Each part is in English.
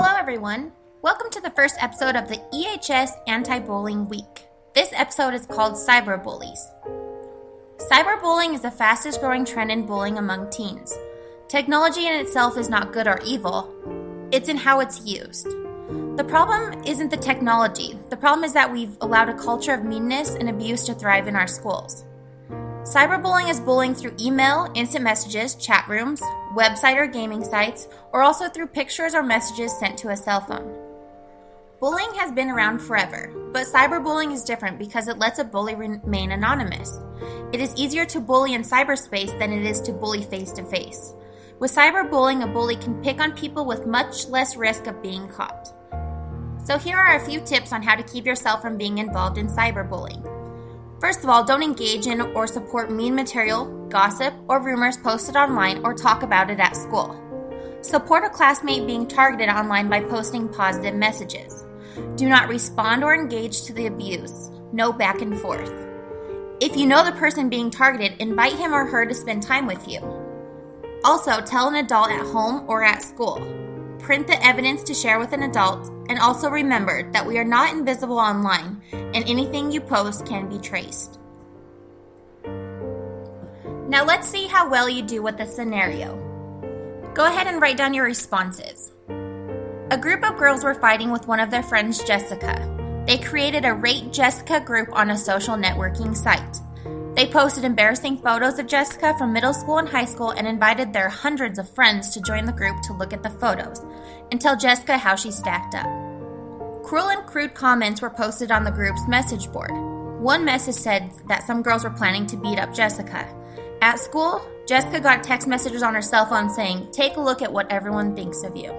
Hello, everyone. Welcome to the first episode of the EHS Anti Bullying Week. This episode is called Cyberbullies. Cyberbullying is the fastest growing trend in bullying among teens. Technology in itself is not good or evil, it's in how it's used. The problem isn't the technology, the problem is that we've allowed a culture of meanness and abuse to thrive in our schools. Cyberbullying is bullying through email, instant messages, chat rooms, website or gaming sites, or also through pictures or messages sent to a cell phone. Bullying has been around forever, but cyberbullying is different because it lets a bully remain anonymous. It is easier to bully in cyberspace than it is to bully face to face. With cyberbullying, a bully can pick on people with much less risk of being caught. So, here are a few tips on how to keep yourself from being involved in cyberbullying. First of all, don't engage in or support mean material, gossip, or rumors posted online or talk about it at school. Support a classmate being targeted online by posting positive messages. Do not respond or engage to the abuse. No back and forth. If you know the person being targeted, invite him or her to spend time with you. Also, tell an adult at home or at school. Print the evidence to share with an adult, and also remember that we are not invisible online, and anything you post can be traced. Now, let's see how well you do with the scenario. Go ahead and write down your responses. A group of girls were fighting with one of their friends, Jessica. They created a Rate Jessica group on a social networking site. They posted embarrassing photos of Jessica from middle school and high school and invited their hundreds of friends to join the group to look at the photos and tell Jessica how she stacked up. Cruel and crude comments were posted on the group's message board. One message said that some girls were planning to beat up Jessica. At school, Jessica got text messages on her cell phone saying, Take a look at what everyone thinks of you.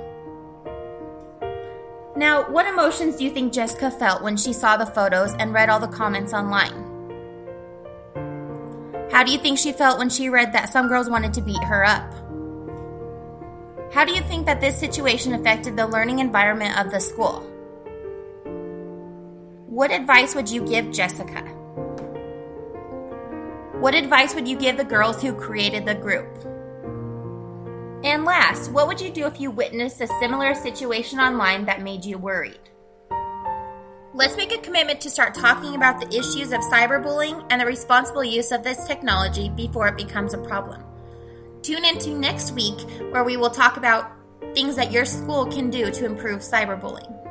Now, what emotions do you think Jessica felt when she saw the photos and read all the comments online? How do you think she felt when she read that some girls wanted to beat her up? How do you think that this situation affected the learning environment of the school? What advice would you give Jessica? What advice would you give the girls who created the group? And last, what would you do if you witnessed a similar situation online that made you worried? Let's make a commitment to start talking about the issues of cyberbullying and the responsible use of this technology before it becomes a problem. Tune into next week where we will talk about things that your school can do to improve cyberbullying.